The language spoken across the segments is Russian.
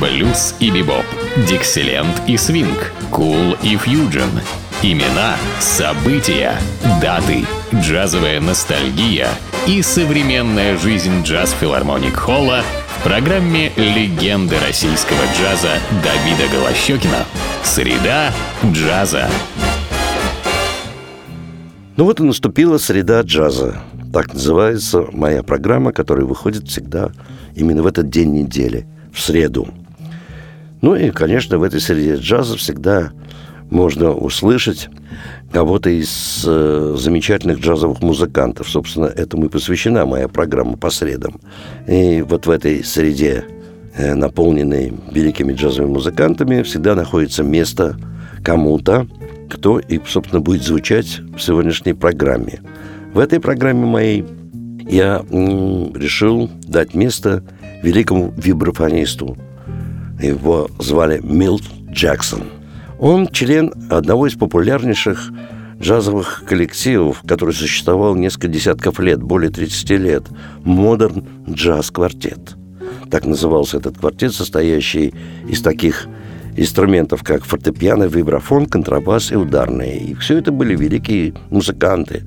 блюз и бибоп, дикселент и свинг, кул и фьюджен. Имена, события, даты, джазовая ностальгия и современная жизнь джаз-филармоник Холла в программе «Легенды российского джаза» Давида Голощекина. Среда джаза. Ну вот и наступила среда джаза. Так называется моя программа, которая выходит всегда именно в этот день недели, в среду. Ну и, конечно, в этой среде джаза всегда можно услышать кого-то из э, замечательных джазовых музыкантов. Собственно, этому и посвящена моя программа по средам. И вот в этой среде, э, наполненной великими джазовыми музыкантами, всегда находится место кому-то, кто и, собственно, будет звучать в сегодняшней программе. В этой программе моей я решил дать место великому вибрафонисту. Его звали Милт Джексон. Он член одного из популярнейших джазовых коллективов, который существовал несколько десятков лет, более 30 лет. Модерн джаз квартет. Так назывался этот квартет, состоящий из таких инструментов, как фортепиано, вибрафон, контрабас и ударные. И все это были великие музыканты.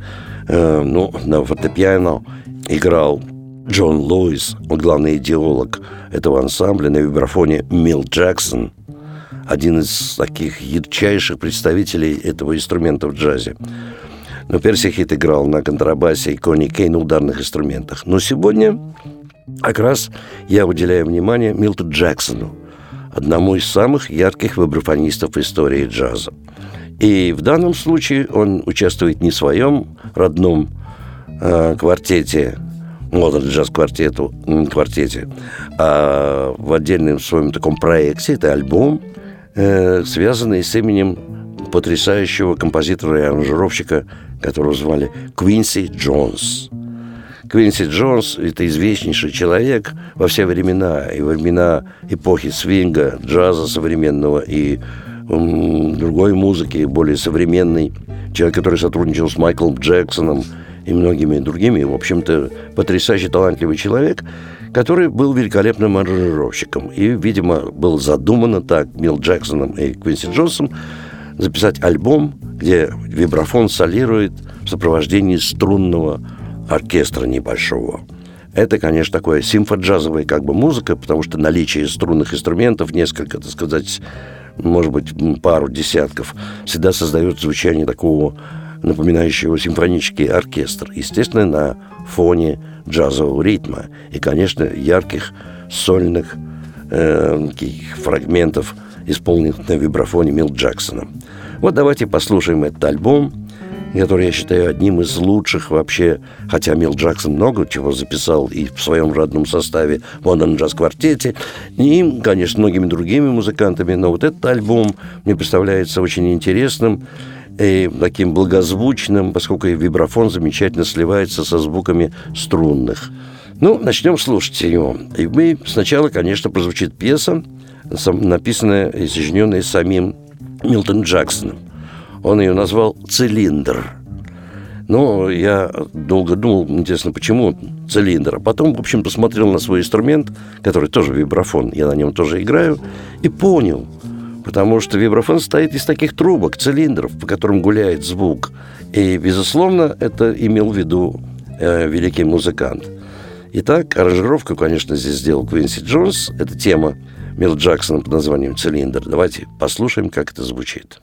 Э, ну, на фортепиано играл Джон Луис, главный идеолог этого ансамбля, на вибрафоне Мил Джексон, один из таких ярчайших представителей этого инструмента в джазе. Но Перси Хит играл на контрабасе и Кони Кей на ударных инструментах. Но сегодня как раз я уделяю внимание Милту Джексону – одному из самых ярких вибрафонистов истории джаза. И в данном случае он участвует не в своем родном э, квартете, Modern Jazz квартету, квартете, а в отдельном своем таком проекте, это альбом, э, связанный с именем потрясающего композитора и аранжировщика, которого звали Квинси Джонс. Квинси Джонс – это известнейший человек во все времена, и во времена эпохи свинга, джаза современного и другой музыки, более современной. Человек, который сотрудничал с Майклом Джексоном и многими другими. В общем-то, потрясающий талантливый человек, который был великолепным аранжировщиком. И, видимо, был задумано так Мил Джексоном и Квинси Джонсом записать альбом, где вибрафон солирует в сопровождении струнного оркестра небольшого. Это, конечно, такое симфоджазовая как бы музыка, потому что наличие струнных инструментов, несколько, так сказать, может быть, пару десятков, всегда создает звучание такого напоминающего симфонический оркестр. Естественно, на фоне джазового ритма и, конечно, ярких сольных э, фрагментов, исполненных на вибрафоне Мил Джексона. Вот давайте послушаем этот альбом который я считаю одним из лучших вообще, хотя Мил Джексон много чего записал и в своем родном составе в Лондон Джаз Квартете, и, конечно, многими другими музыкантами, но вот этот альбом мне представляется очень интересным, и таким благозвучным, поскольку и вибрафон замечательно сливается со звуками струнных. Ну, начнем слушать его. И мы сначала, конечно, прозвучит пьеса, написанная и сочиненная самим Милтон Джексоном. Он ее назвал «Цилиндр». Но я долго думал, интересно, почему цилиндр. А потом, в общем, посмотрел на свой инструмент, который тоже вибрафон, я на нем тоже играю, и понял, потому что вибрафон стоит из таких трубок, цилиндров, по которым гуляет звук. И, безусловно, это имел в виду э, великий музыкант. Итак, аранжировку, конечно, здесь сделал Квинси Джонс. Это тема Мил Джексона под названием «Цилиндр». Давайте послушаем, как это звучит.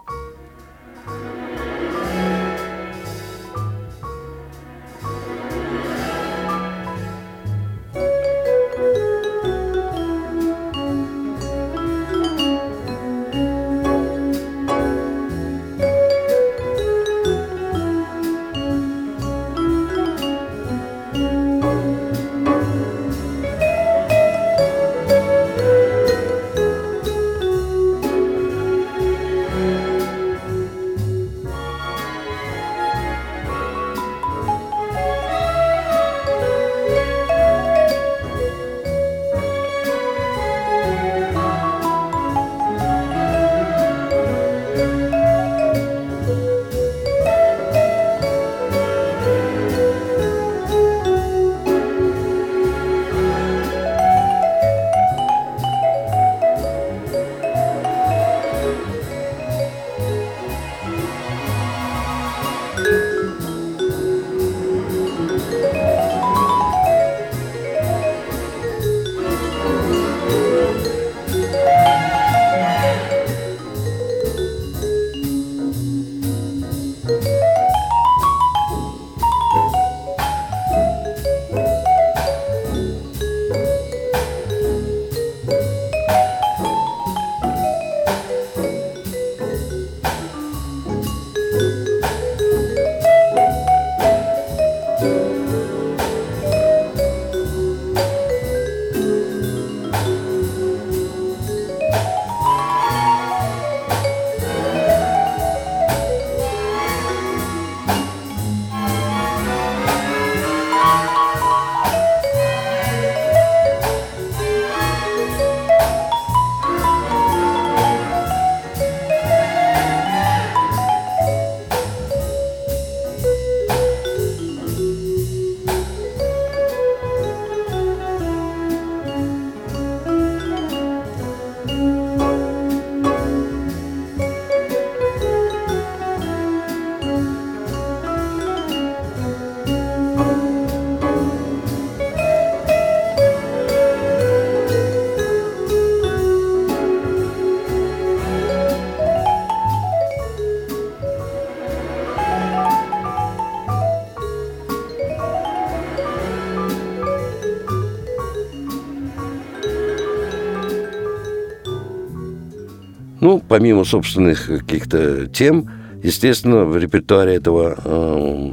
Помимо собственных каких-то тем, естественно, в репертуаре этого э,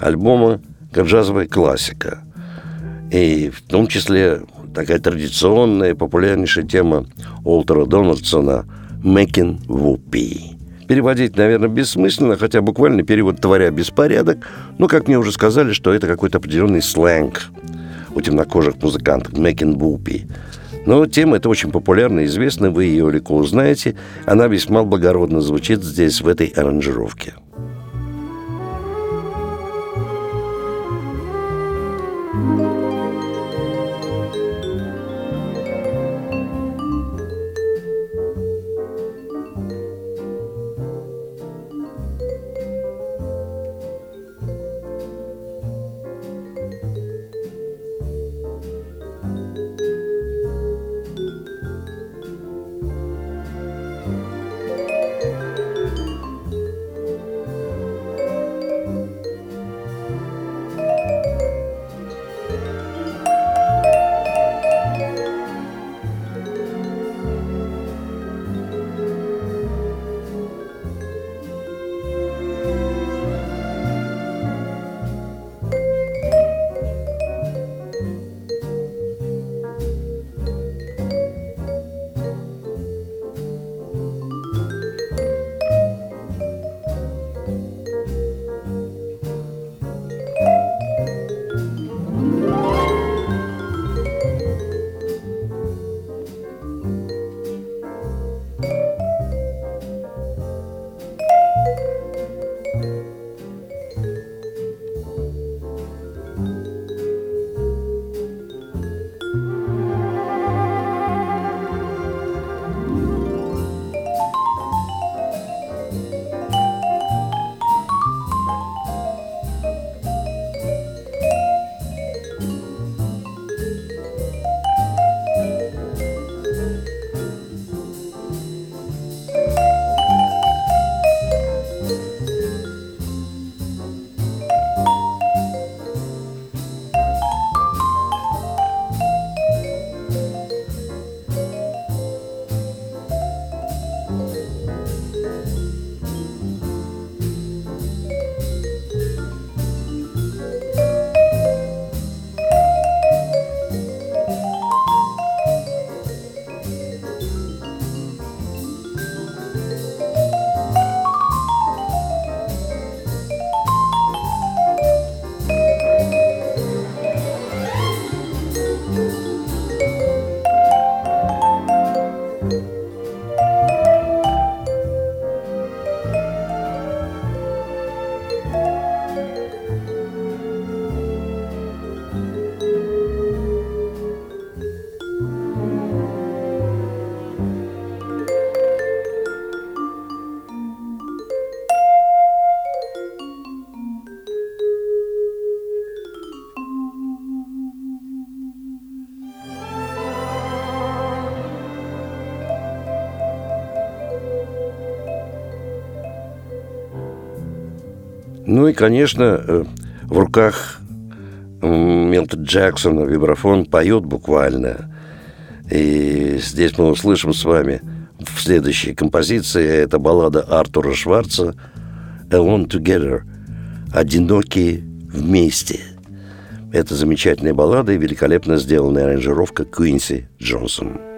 альбома джазовая классика. И в том числе такая традиционная, популярнейшая тема Уолтера Дональдсона «Making Whoopee». Переводить, наверное, бессмысленно, хотя буквальный перевод «творя беспорядок», но, как мне уже сказали, что это какой-то определенный сленг у темнокожих музыкантов «making whoopee». Но тема эта очень популярна, известна, вы ее легко узнаете. Она весьма благородно звучит здесь, в этой аранжировке. Ну и, конечно, э, в руках Милта Джексона вибрафон поет буквально. И здесь мы услышим с вами в следующей композиции, это баллада Артура Шварца «Alone Together» «Одинокие вместе». Это замечательная баллада и великолепно сделанная аранжировка Куинси Джонсон.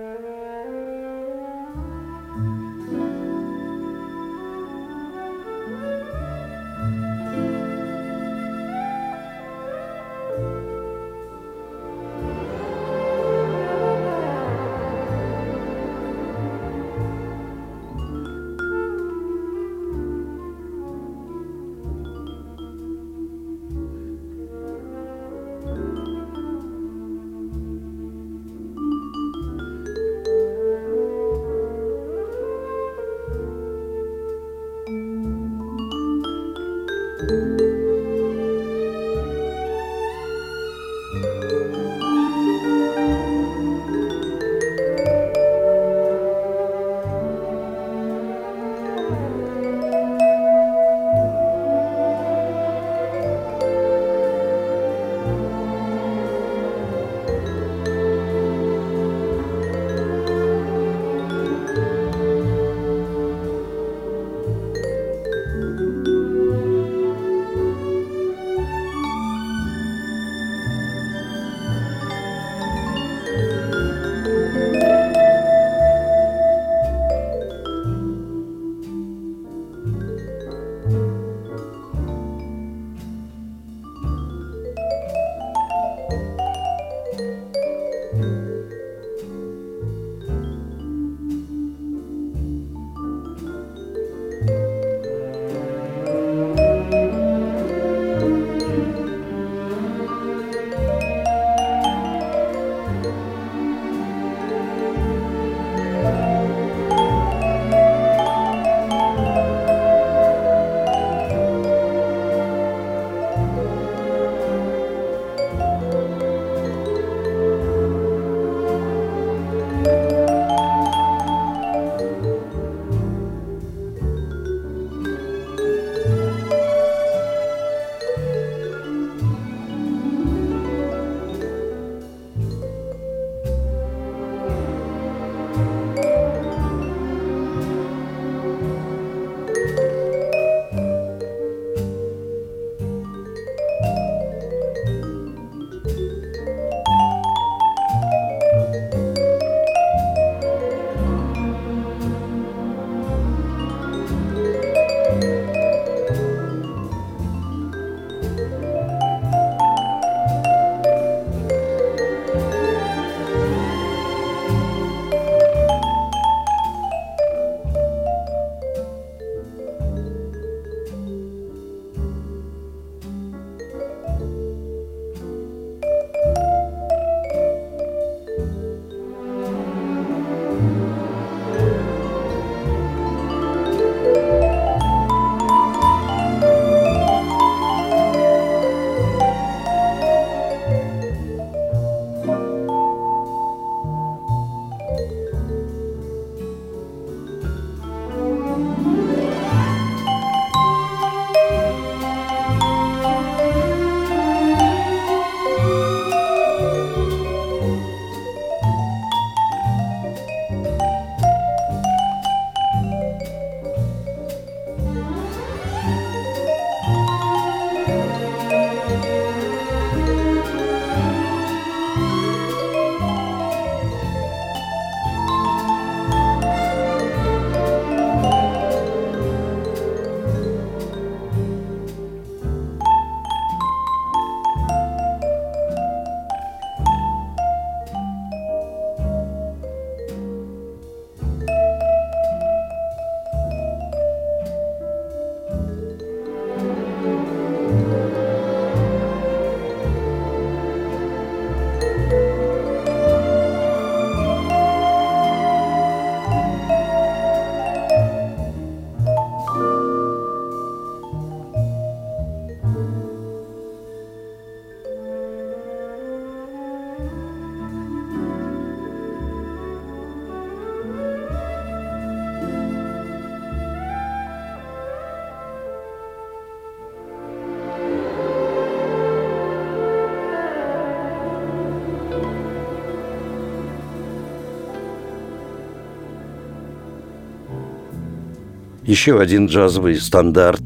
Еще один джазовый стандарт,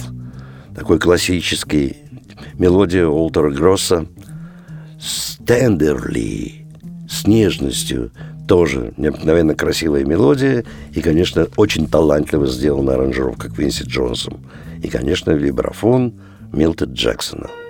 такой классический, мелодия Уолтера Гросса «Стендерли» с нежностью, тоже необыкновенно красивая мелодия. И, конечно, очень талантливо сделана аранжировка Квинси Джонсом. И, конечно, вибрафон Милтед Джексона –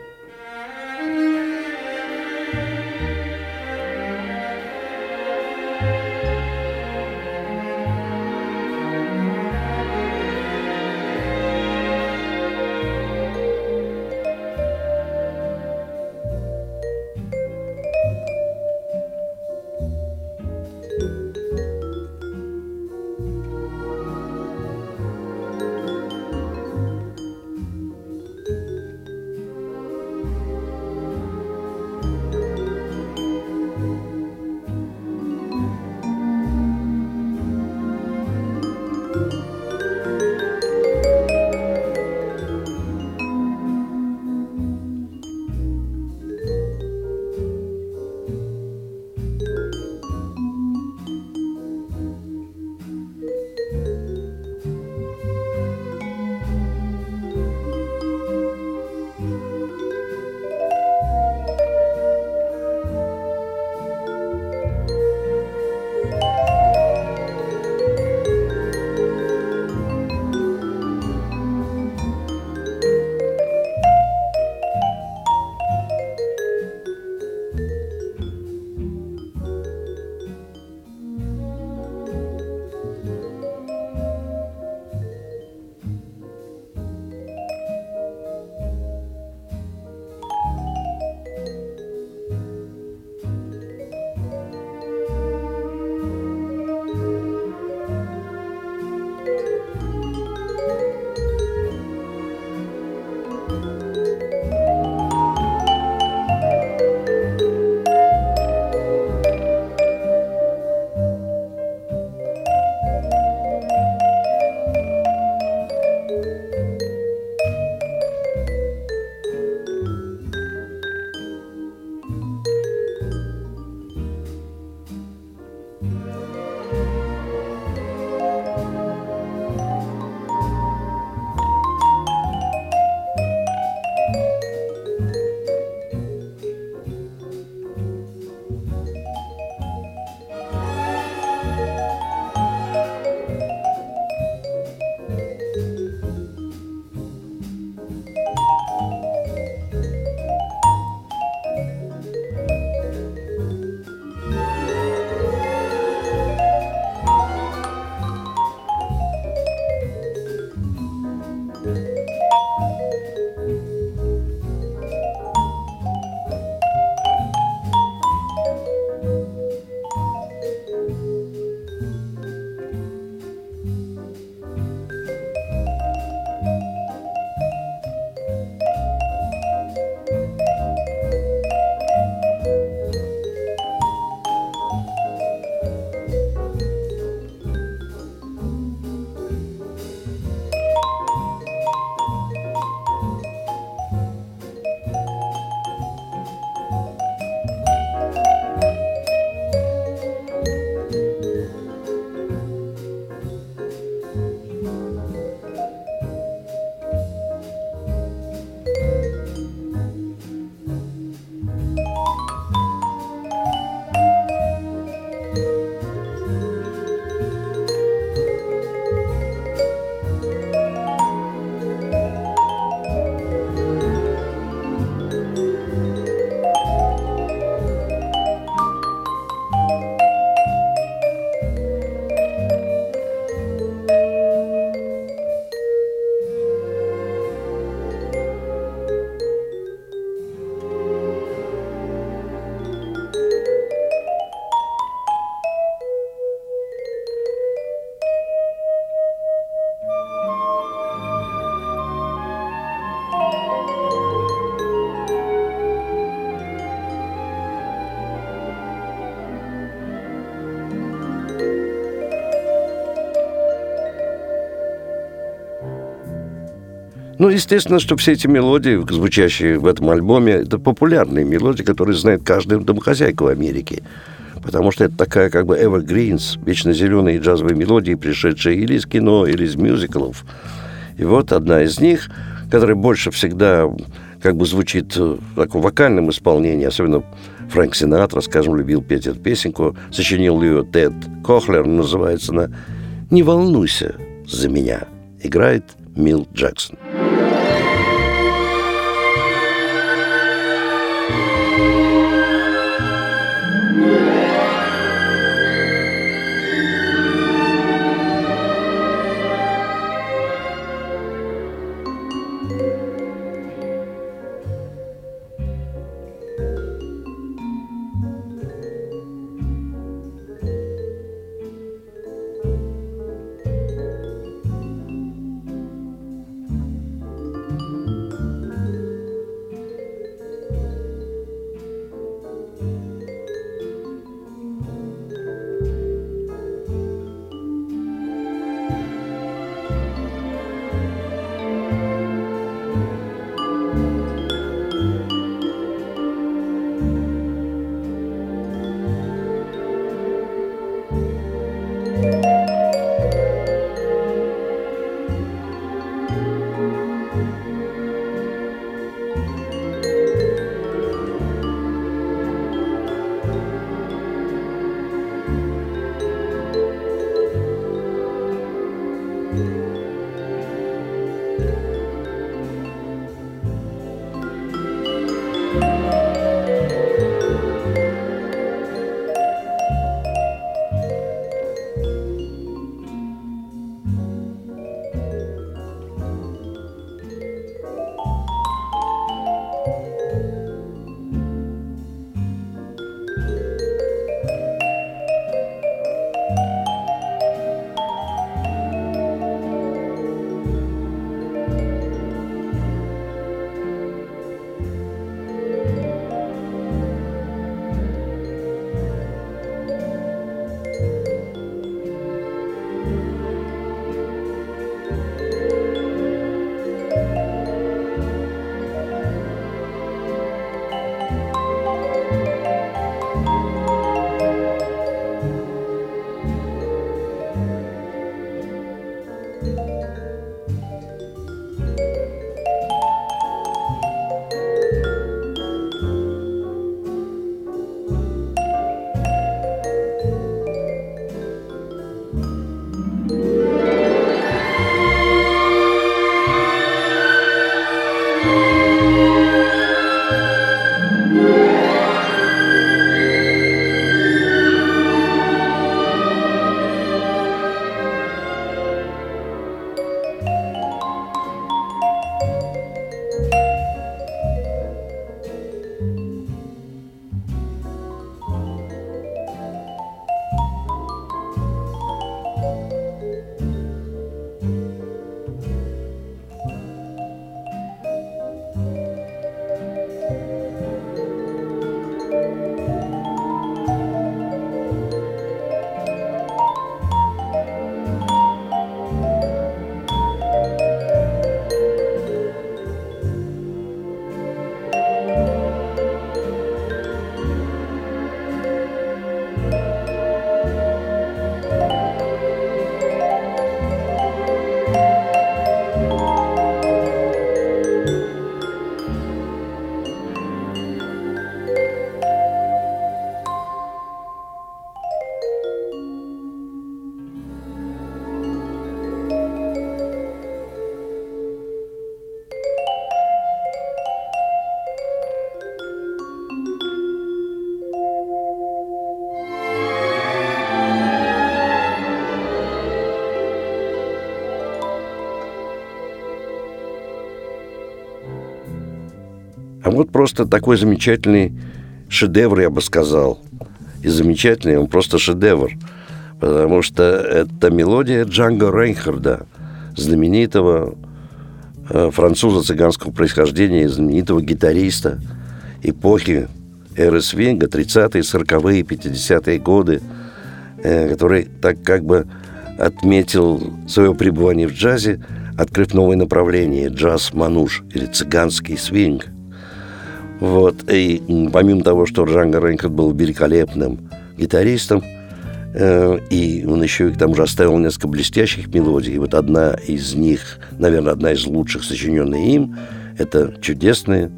Ну, естественно, что все эти мелодии, звучащие в этом альбоме, это популярные мелодии, которые знает каждая домохозяйка в Америке. Потому что это такая как бы evergreens, вечно зеленые джазовые мелодии, пришедшие или из кино, или из мюзиклов. И вот одна из них, которая больше всегда как бы звучит в таком вокальном исполнении, особенно Фрэнк Синатра, скажем, любил петь эту песенку, сочинил ее Тед Кохлер, называется она «Не волнуйся за меня», играет Мил Джексон. Вот просто такой замечательный шедевр, я бы сказал. И замечательный, он просто шедевр. Потому что это мелодия Джанго Рейнхарда, знаменитого э, француза цыганского происхождения, знаменитого гитариста эпохи эры свинга, 30-е, 40-е, 50-е годы, э, который так как бы отметил свое пребывание в джазе открыв новое направление – джаз-мануш или цыганский свинг. Вот. И помимо того, что Джанго Рейнхард был великолепным гитаристом, э, и он еще и к тому же оставил несколько блестящих мелодий. И вот одна из них, наверное, одна из лучших, сочиненная им, это чудесная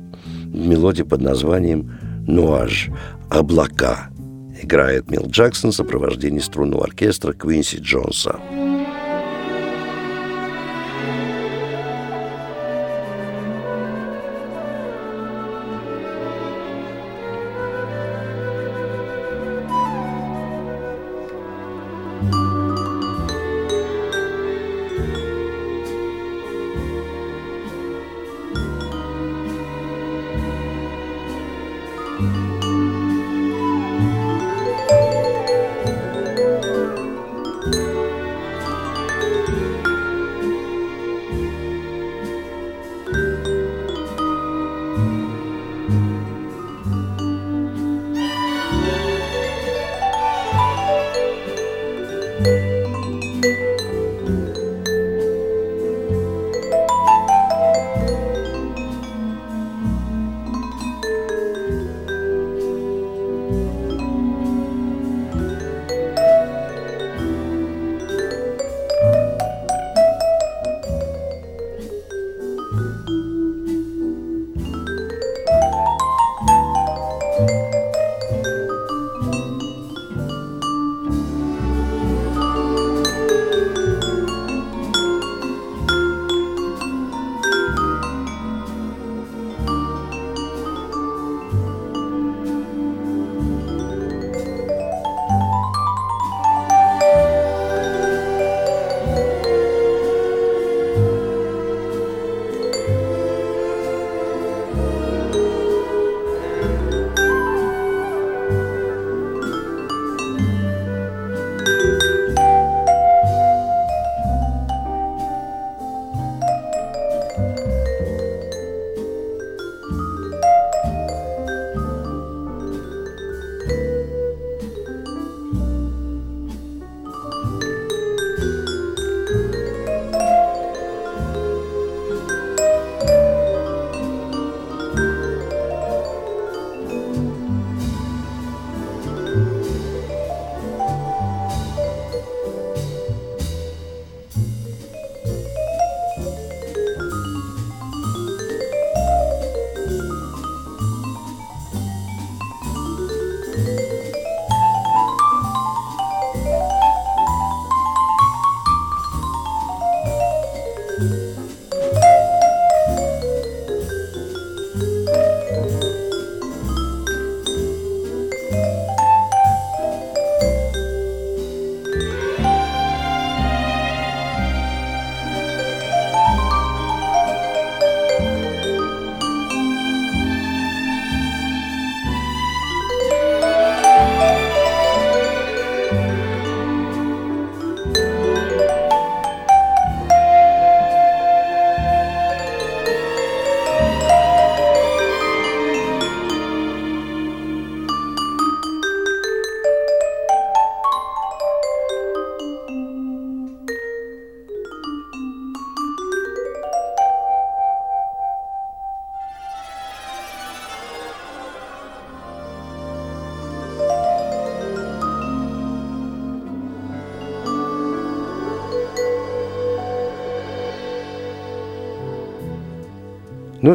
мелодия под названием «Нуаж» – «Облака». Играет Мил Джексон в сопровождении струнного оркестра Квинси Джонса.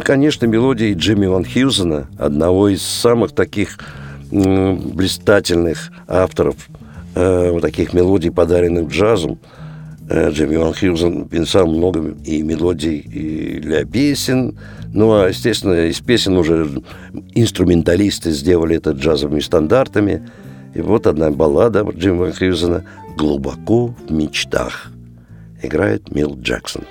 И, конечно, мелодии Джимми Ван Хьюзена, одного из самых таких блистательных авторов э, таких мелодий, подаренных джазом. Э, Джимми Ван Хьюзен писал много и мелодий и для песен. Ну, а, естественно, из песен уже инструменталисты сделали это джазовыми стандартами. И вот одна баллада Джимми Ван Хьюзена «Глубоко в мечтах» играет Мил Джексон.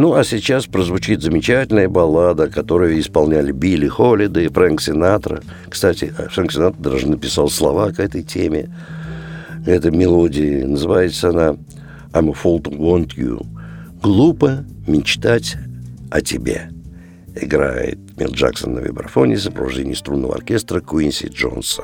Ну, а сейчас прозвучит замечательная баллада, которую исполняли Билли Холлида и Фрэнк Синатра. Кстати, Фрэнк Синатра даже написал слова к этой теме, этой мелодии. Называется она «I'm a fool to want you». «Глупо мечтать о тебе». Играет Мил Джексон на вибрафоне в сопровождении струнного оркестра Куинси Джонса.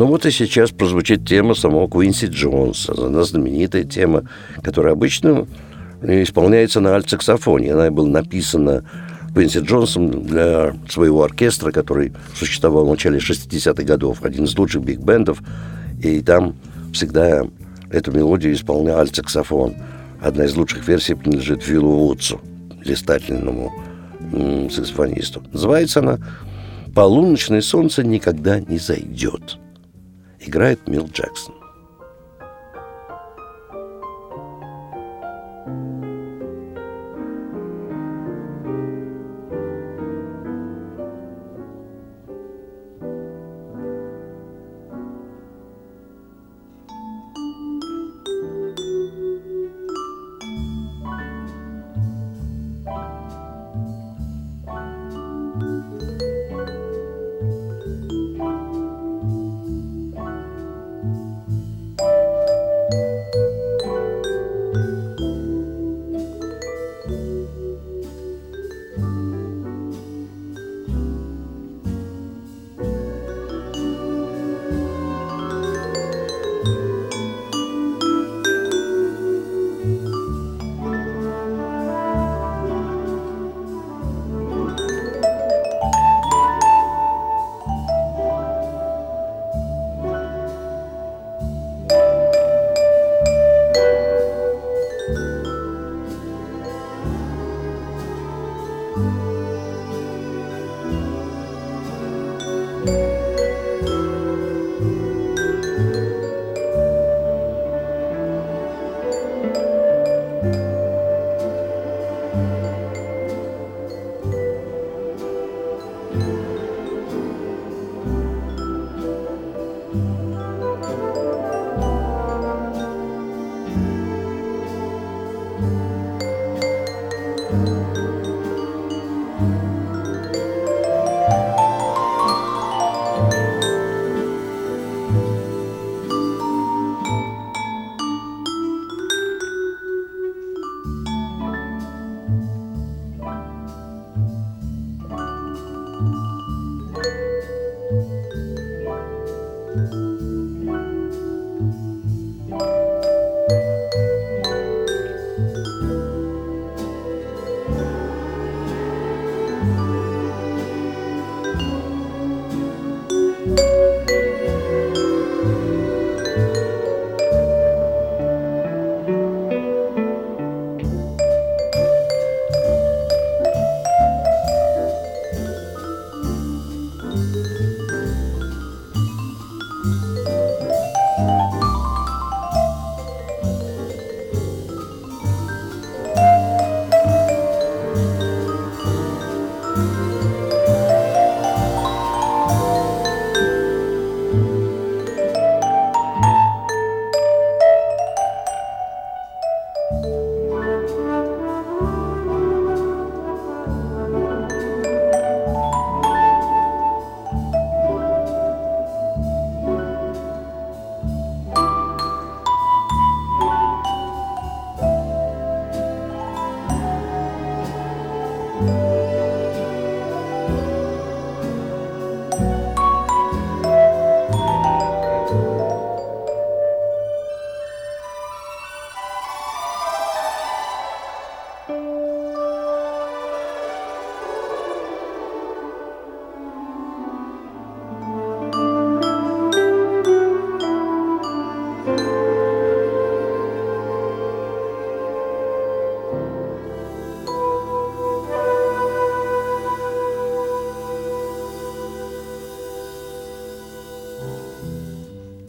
Ну вот и сейчас прозвучит тема самого Куинси Джонса, она знаменитая тема, которая обычно исполняется на альт-саксофоне. Она была написана Квинси Джонсом для своего оркестра, который существовал в начале 60-х годов, один из лучших биг-бендов, и там всегда эту мелодию исполнял альт-саксофон. Одна из лучших версий принадлежит Филу Вудсу, блистательному саксофонисту. Называется она «Полуночное солнце никогда не зайдет». Играет Мил Джексон.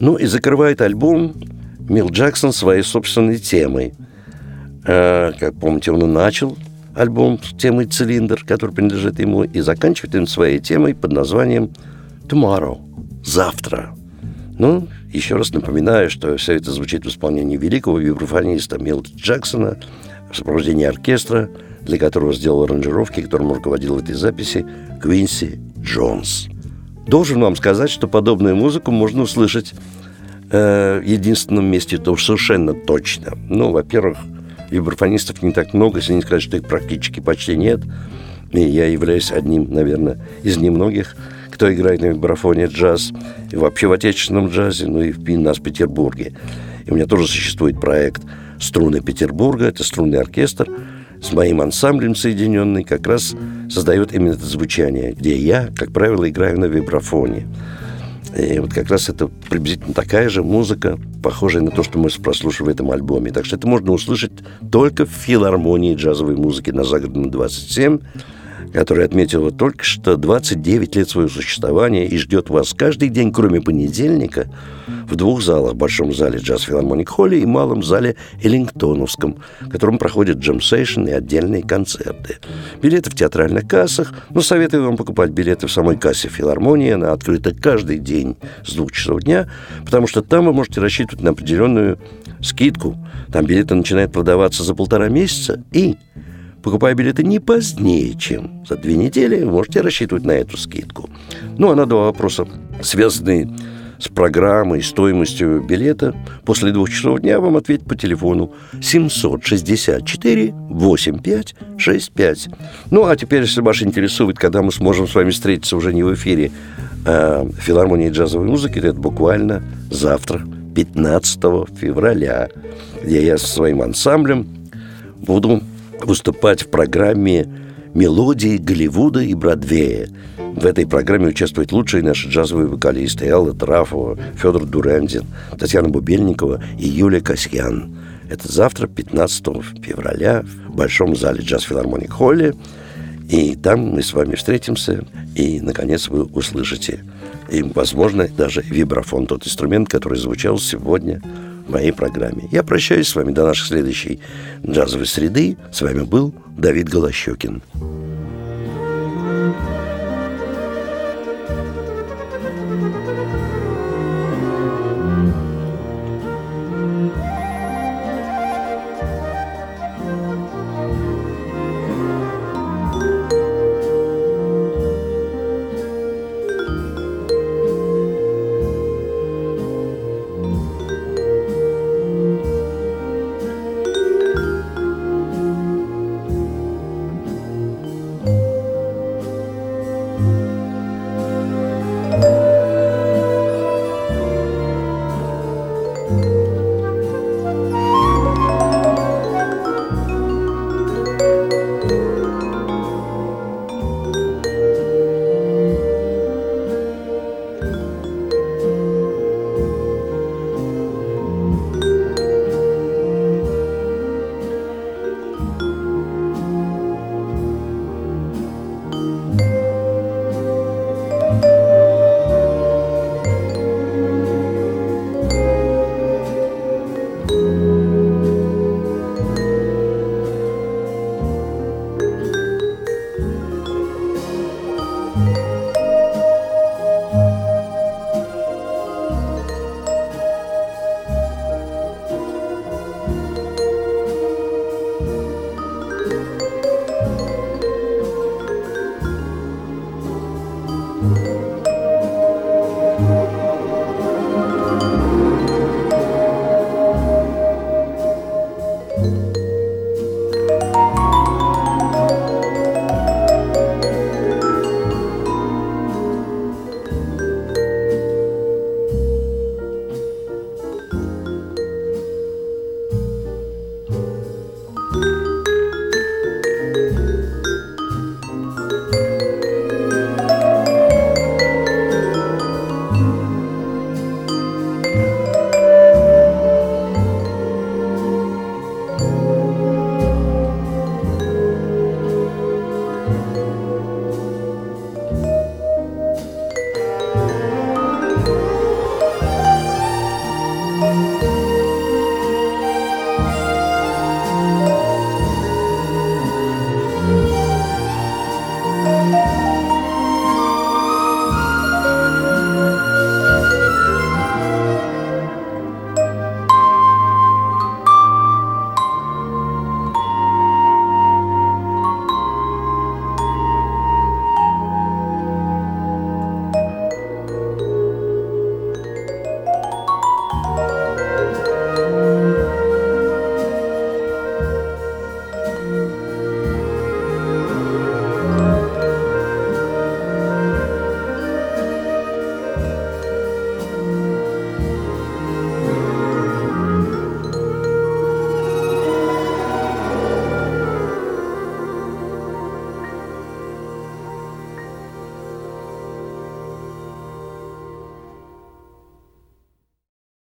Ну и закрывает альбом Мил Джексон своей собственной темой. Э, как помните, он и начал альбом с темой «Цилиндр», который принадлежит ему, и заканчивает он своей темой под названием «Tomorrow» – «Завтра». Ну, еще раз напоминаю, что все это звучит в исполнении великого вибрафониста Милта Джексона в сопровождении оркестра, для которого сделал аранжировки, которым руководил этой записи Квинси Джонс. Должен вам сказать, что подобную музыку можно услышать э, единственном месте, то совершенно точно. Ну, во-первых, вибрафонистов не так много, если не сказать, что их практически почти нет. И я являюсь одним, наверное, из немногих, кто играет на вибрафоне джаз, и вообще в отечественном джазе, ну и в нас в Петербурге. И у меня тоже существует проект «Струны Петербурга», это струнный оркестр, с моим ансамблем соединенный, как раз создает именно это звучание, где я, как правило, играю на вибрафоне. И вот как раз это приблизительно такая же музыка, похожая на то, что мы прослушиваем в этом альбоме. Так что это можно услышать только в филармонии джазовой музыки на Загородном 27 которая отметила только что 29 лет своего существования и ждет вас каждый день, кроме понедельника, в двух залах. Большом зале Джаз Филармоник Холли и Малом зале Эллингтоновском, в котором проходят джем-сейшн и отдельные концерты. Билеты в театральных кассах, но советую вам покупать билеты в самой кассе филармонии. Она открыта каждый день с двух часов дня, потому что там вы можете рассчитывать на определенную скидку. Там билеты начинают продаваться за полтора месяца и Покупая билеты не позднее, чем за две недели, можете рассчитывать на эту скидку. Ну, а на два вопроса, связанные с программой, стоимостью билета, после двух часов дня вам ответить по телефону 764 8565. Ну, а теперь, если вас интересует, когда мы сможем с вами встретиться уже не в эфире а филармонии джазовой музыки, то это буквально завтра, 15 февраля, где я со своим ансамблем буду выступать в программе «Мелодии Голливуда и Бродвея». В этой программе участвуют лучшие наши джазовые вокалисты Алла Трафова, Федор Дурандин, Татьяна Бубельникова и Юлия Касьян. Это завтра, 15 февраля, в Большом зале Джаз Филармоник Холли. И там мы с вами встретимся, и, наконец, вы услышите, и, возможно, даже вибрафон, тот инструмент, который звучал сегодня моей программе. Я прощаюсь с вами до нашей следующей джазовой среды. С вами был Давид Голощекин.